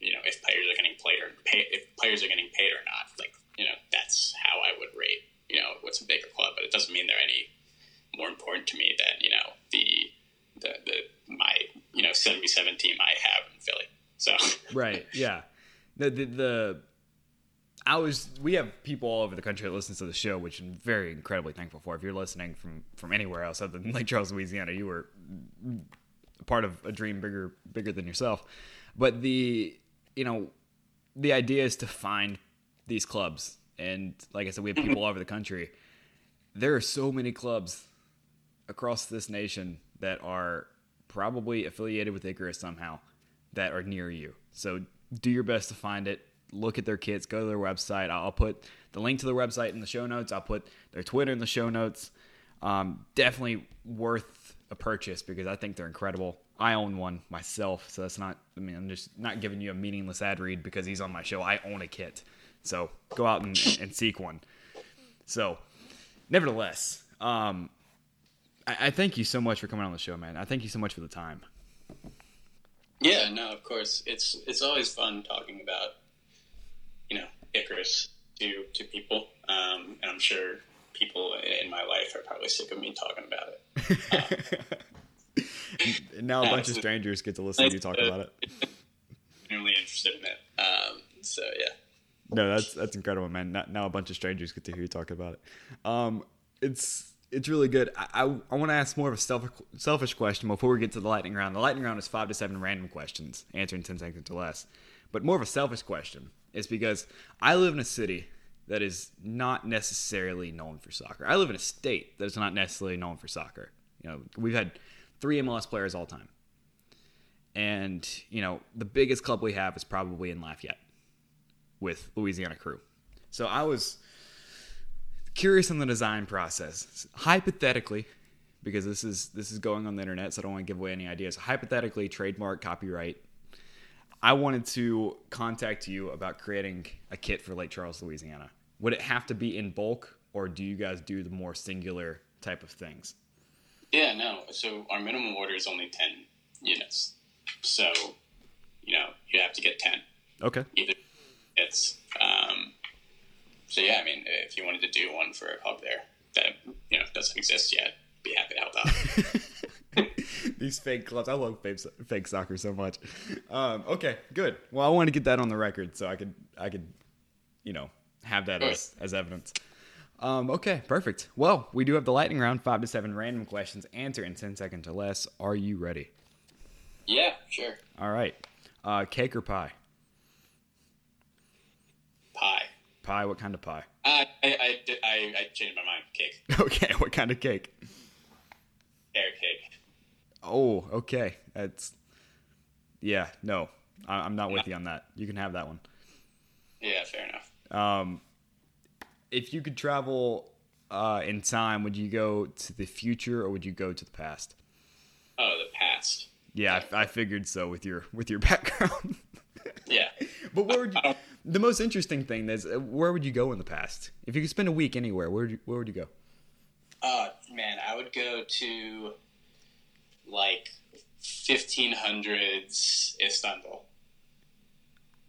you know if players are getting played or pay, if players are getting paid or not, like you know that's how I would rate you know what's a bigger club. But it doesn't mean they're any more important to me than you know the the, the my you know seventy seven team I have in Philly. So right, yeah, the, the the I was we have people all over the country that listens to the show, which I'm very incredibly thankful for. If you're listening from from anywhere else other than Lake Charles, Louisiana, you were part of a dream bigger bigger than yourself. But the you know the idea is to find these clubs, and like I said, we have people mm-hmm. all over the country. There are so many clubs across this nation that are probably affiliated with Icarus somehow that are near you. So do your best to find it. Look at their kits. Go to their website. I'll put the link to their website in the show notes. I'll put their Twitter in the show notes. Um, definitely worth a purchase because I think they're incredible. I own one myself, so that's not. I mean, I'm just not giving you a meaningless ad read because he's on my show. I own a kit, so go out and, and seek one. So, nevertheless, um, I, I thank you so much for coming on the show, man. I thank you so much for the time. Yeah, no, of course. It's it's always fun talking about you know Icarus to to people, um, and I'm sure people in my life are probably sick of me talking about it. Um, now a bunch of strangers get to listen to you talk about it. I'm Really interested in it. Um, so yeah. No, that's that's incredible, man. Now a bunch of strangers get to hear you talk about it. Um, it's it's really good. I, I, I want to ask more of a selfish, selfish question before we get to the lightning round. The lightning round is five to seven random questions, answering 10 seconds or less. But more of a selfish question is because I live in a city that is not necessarily known for soccer. I live in a state that is not necessarily known for soccer. You know, we've had three MLS players all time. And, you know, the biggest club we have is probably in Lafayette with Louisiana Krewe. So I was curious on the design process. Hypothetically, because this is this is going on the internet, so I don't want to give away any ideas. Hypothetically, trademark, copyright. I wanted to contact you about creating a kit for Lake Charles, Louisiana. Would it have to be in bulk, or do you guys do the more singular type of things? Yeah, no. So our minimum order is only ten units. So, you know, you have to get ten. Okay. Either it's um, so yeah, I mean, if you wanted to do one for a pub there that you know doesn't exist yet, be happy to help out. These fake clubs, I love fake, fake soccer so much. Um, okay, good. Well, I want to get that on the record so I could I could, you know, have that as, as evidence. Um, okay, perfect. Well, we do have the lightning round, five to seven random questions, answer in ten seconds or less. Are you ready? Yeah, sure. All right. Uh, cake or pie? Pie. What kind of pie? Uh, I, I, I, I changed my mind. Cake. Okay. What kind of cake? Air cake. Oh, okay. That's yeah. No, I, I'm not with you on that. You can have that one. Yeah, fair enough. Um, if you could travel uh, in time, would you go to the future or would you go to the past? Oh, the past. Yeah, I, I figured so with your with your background. Yeah. But where would you? The most interesting thing is uh, where would you go in the past? If you could spend a week anywhere, where would you, where would you go? Uh, man, I would go to like 1500s Istanbul.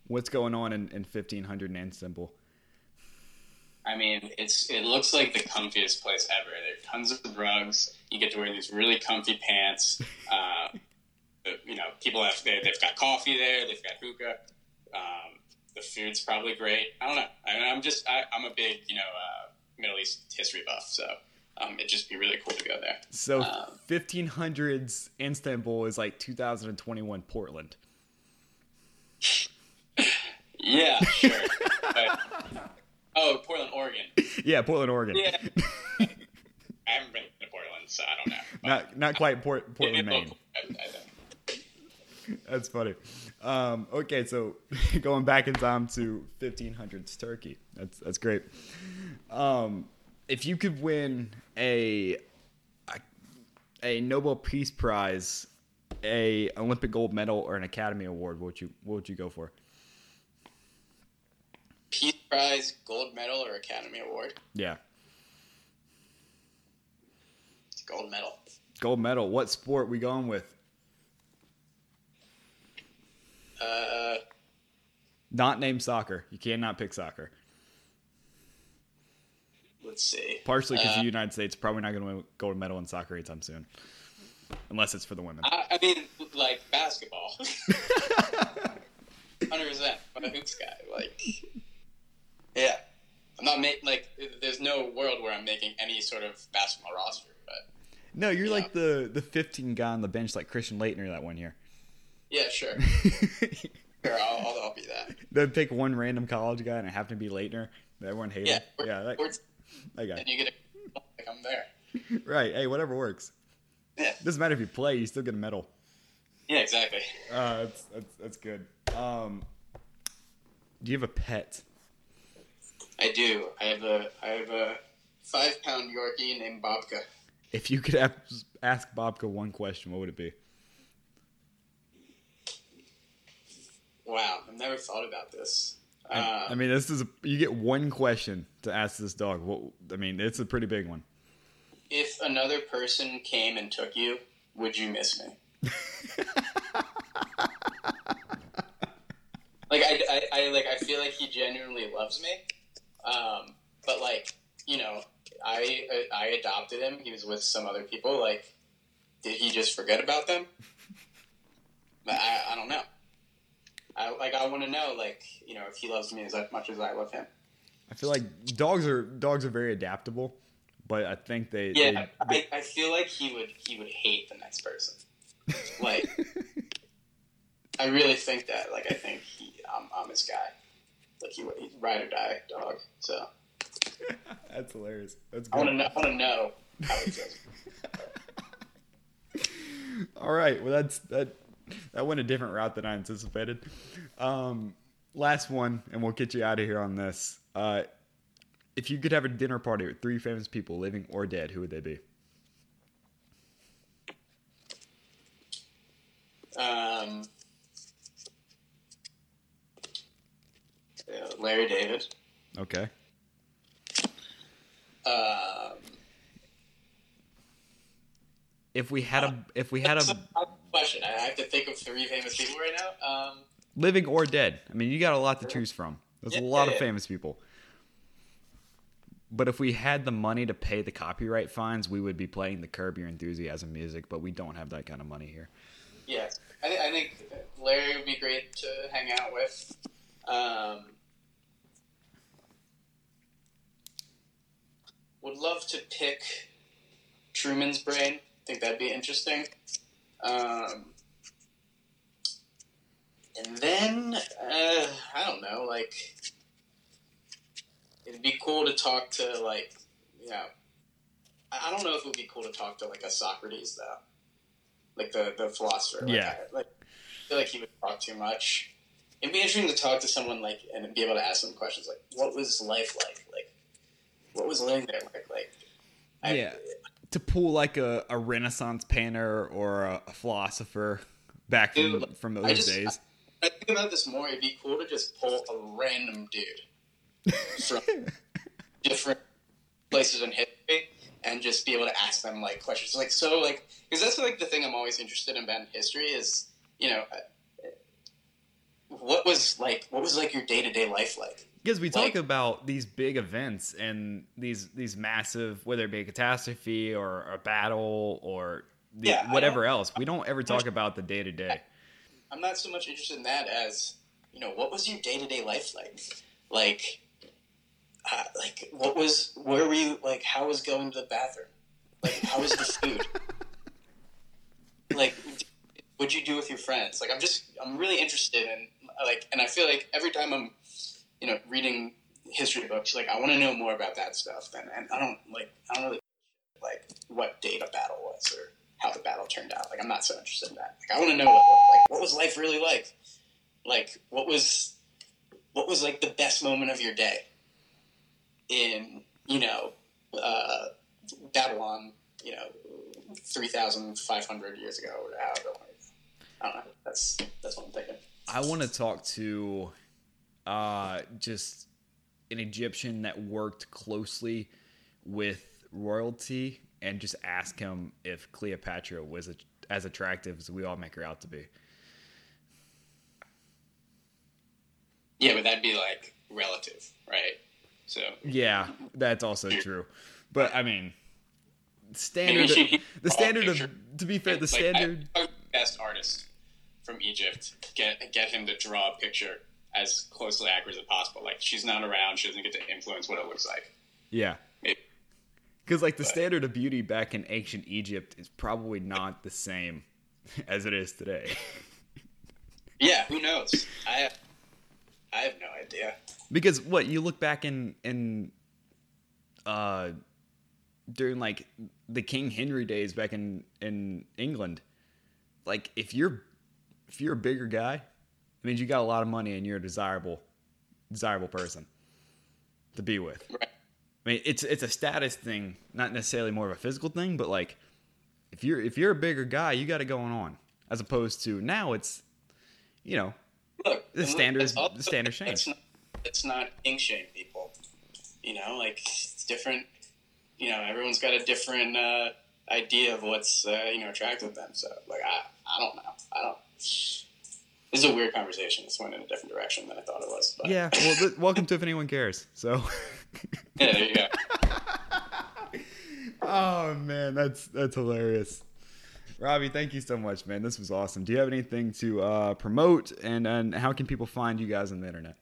What's going on in, in 1500 in Istanbul? I mean, it's it looks like the comfiest place ever. There are tons of rugs. You get to wear these really comfy pants. Uh, you know, people have they, they've got coffee there. They've got hookah. Um, the food's probably great. I don't know. I mean, I'm just I, I'm a big you know uh, Middle East history buff, so um, it'd just be really cool to go there. So Um, 1500s Istanbul is like 2021 Portland. Yeah, sure. but, oh, Portland, Oregon. Yeah, Portland, Oregon. Yeah. I haven't been to Portland, so I don't know. But Not not quite Port, Portland, Maine. I, I That's funny. Um, okay, so going back in time to 1500s Turkey. That's that's great. Um, if you could win a, a a Nobel Peace Prize, a Olympic gold medal, or an Academy Award, what would you what would you go for? Peace Prize, gold medal, or Academy Award? Yeah, Gold medal. gold medal. What sport we going with? Uh, Not named soccer. You cannot pick soccer. let's see. Partially because Uh, the United States probably not going to go to medal in soccer anytime soon, unless it's for the women. I, I mean, like basketball. Hundred percent. I'm a hoops guy. Like, yeah. I'm not making like. There's no world where I'm making any sort of basketball roster, but No, you're Yeah. like the the 15 guy on the bench, like Christian Laettner that one year. Yeah, sure. Sure, I'll, I'll, I'll be that. They'd pick one random college guy and it happened to be Laettner. that Everyone hated. Yeah, him. yeah, that, Or, that guy. and you get a, like I'm there. Right. Hey, whatever works. Yeah, Doesn't matter if you play, you still get a medal. yeah, exactly. Uh, that's, that's that's good. Um, do you have a pet? I do. I have a I have a five pound Yorkie named Bobka. If you could ask Bobka one question, what would it be? Wow, I've never thought about this. I, Uh, I mean, this is a, you get one question to ask this dog. What I mean, it's a pretty big one. if another person came and took you, would you miss me? like I, I, I like I feel like he genuinely loves me, um, but like you know, I I adopted him. He was with some other people. Like, did he just forget about them? But I, I don't know. I like I want to know like you know if he loves me as much as I love him. I feel like dogs are dogs are very adaptable, but I think they Yeah, they, I, I feel like he would he would hate the next person. Like, I really think that. Like, I think he, I'm, I'm his guy. Like, he would he's ride or die dog. So that's hilarious. That's I want to good. know. I want to know how he feels. All right, well that's that that went a different route than I anticipated. Um, last one, and we'll get you out of here on this. Uh, if you could have a dinner party with three famous people, living or dead, who would they be? Um, Larry David. Okay. Um, If we had a if we had a a tough question. I have to think of three famous people right now. Um, living or dead, I mean, you got a lot to choose from. There's a lot yeah, of yeah. famous people. But if we had the money to pay the copyright fines, we would be playing the Curb Your Enthusiasm music. But we don't have that kind of money here. Yes, I, th- I think Larry would be great to hang out with. Um, would love to pick Truman's brain. think that'd be interesting. Um, and then uh, I don't know, like it'd be cool to talk to like you know I don't know if it would be cool to talk to like a Socrates though, like the the philosopher. Like, Yeah. I, like I feel like he would talk too much. It'd be interesting to talk to someone like and be able to ask them questions like, "What was life like? Like, what was living there like? Like, I- Yeah. To pull like a, a Renaissance painter or a, a philosopher back from, Dude, from I those just- days. I think about this more. It'd be cool to just pull a random dude from different places in history and just be able to ask them like questions. Like so, like because that's like the thing I'm always interested in about history is you know uh, what was like what was like your day to day life like. Because we talk Like- about these big events and these these massive, whether it be a catastrophe or a battle or the, Yeah, whatever else, we don't ever talk about the day to day. I'm not so much interested in that as you know what was your day to day life like, like, uh, like what was where were you like how was going to the bathroom, like how was the food, like what'd you do with your friends? Like I'm just I'm really interested in like and I feel like every time I'm you know reading history books like I want to know more about that stuff and, and I don't like I don't really like what date a battle was or how the battle turned out. Like I'm not so interested in that. Like I want to know what like what was life really like. Like what was what was like the best moment of your day in you know uh, Babylon. You know, three thousand five hundred years ago. I don't know. That's that's what I'm thinking. I want to talk to uh, just an Egyptian that worked closely with royalty and just ask him if Cleopatra was a, as attractive as we all make her out to be. Yeah, but that'd be like relative, right? So Yeah, that's also true. But I mean, standard the standard of to be fair, the Like, standard I- I would best artist from Egypt get get him to draw a picture as closely accurate as possible. Like she's not around, she doesn't get to influence what it looks like. yeah. Because like the But- standard of beauty back in ancient Egypt is probably not the same as it is today. Yeah, who knows? I have, I have no idea. because what you look back in in uh during like the King Henry days back in in England, like if you're if you're a bigger guy, it means you got a lot of money and you're a desirable desirable person to be with. Right. I mean, it's it's a status thing, not necessarily more of a physical thing, but like if you're if you're a bigger guy, you got it going on. As opposed to now, it's you know Look, The and look, standard it's is- the standard shame. It's not, it's not ink shame people. You know, like it's different. You know, everyone's got a different uh, idea of what's uh, you know attractive to them. So, like, I, I don't know. I don't. This is a weird conversation. This went in a different direction than I thought it was. But, yeah. Well, th- welcome to if anyone cares. So. yeah, there you go. Oh man, that's that's hilarious. Robbie, thank you so much, man. This was awesome. Do you have anything to uh, promote, and and how can people find you guys on the internet?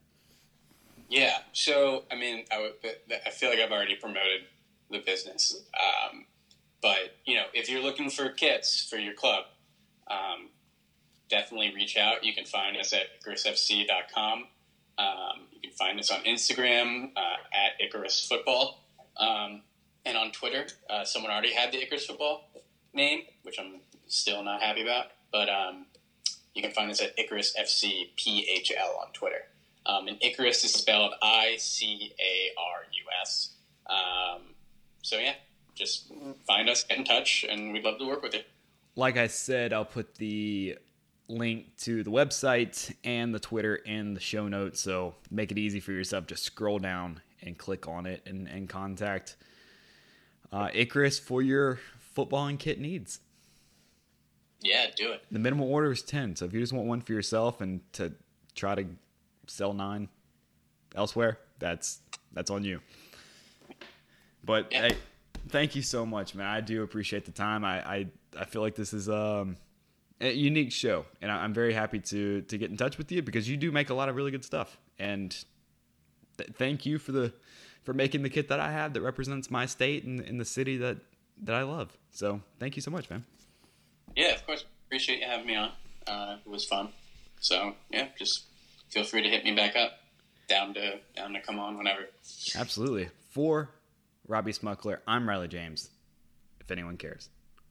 Yeah. So, I mean, I, would, I feel like I've already promoted the business. Um, but, you know, if you're looking for kits for your club, um, definitely reach out. You can find us at IcarusFC.com. Um, you can find us on Instagram uh, at Icarus Football. Um, and on Twitter, uh, someone already had the Icarus Football name, which I'm still not happy about. But um, you can find us at Icarus FC PHL on Twitter. Um, and Icarus is spelled I C A R U S. Um, so yeah, just find us, get in touch, and we'd love to work with you. Like I said, I'll put the link to the website and the Twitter in the show notes. So make it easy for yourself. Just scroll down and click on it and, and contact uh, Icarus for your football and kit needs. Yeah, do it. The minimum order is 10. So if you just want one for yourself and to try to sell nine elsewhere, that's that's on you. But yeah. hey, thank you so much, man. I do appreciate the time. I I, I feel like this is um a unique show, and I'm very happy to to get in touch with you because you do make a lot of really good stuff. And th- thank you for the for making the kit that I have that represents my state and, in the city that that I love. So thank you so much, man. Yeah, of course. Appreciate you having me on. Uh, it was fun. So yeah, just feel free to hit me back up. Down to down to come on whenever. Absolutely. For Robbie Smuckler, I'm Riley James. If anyone cares.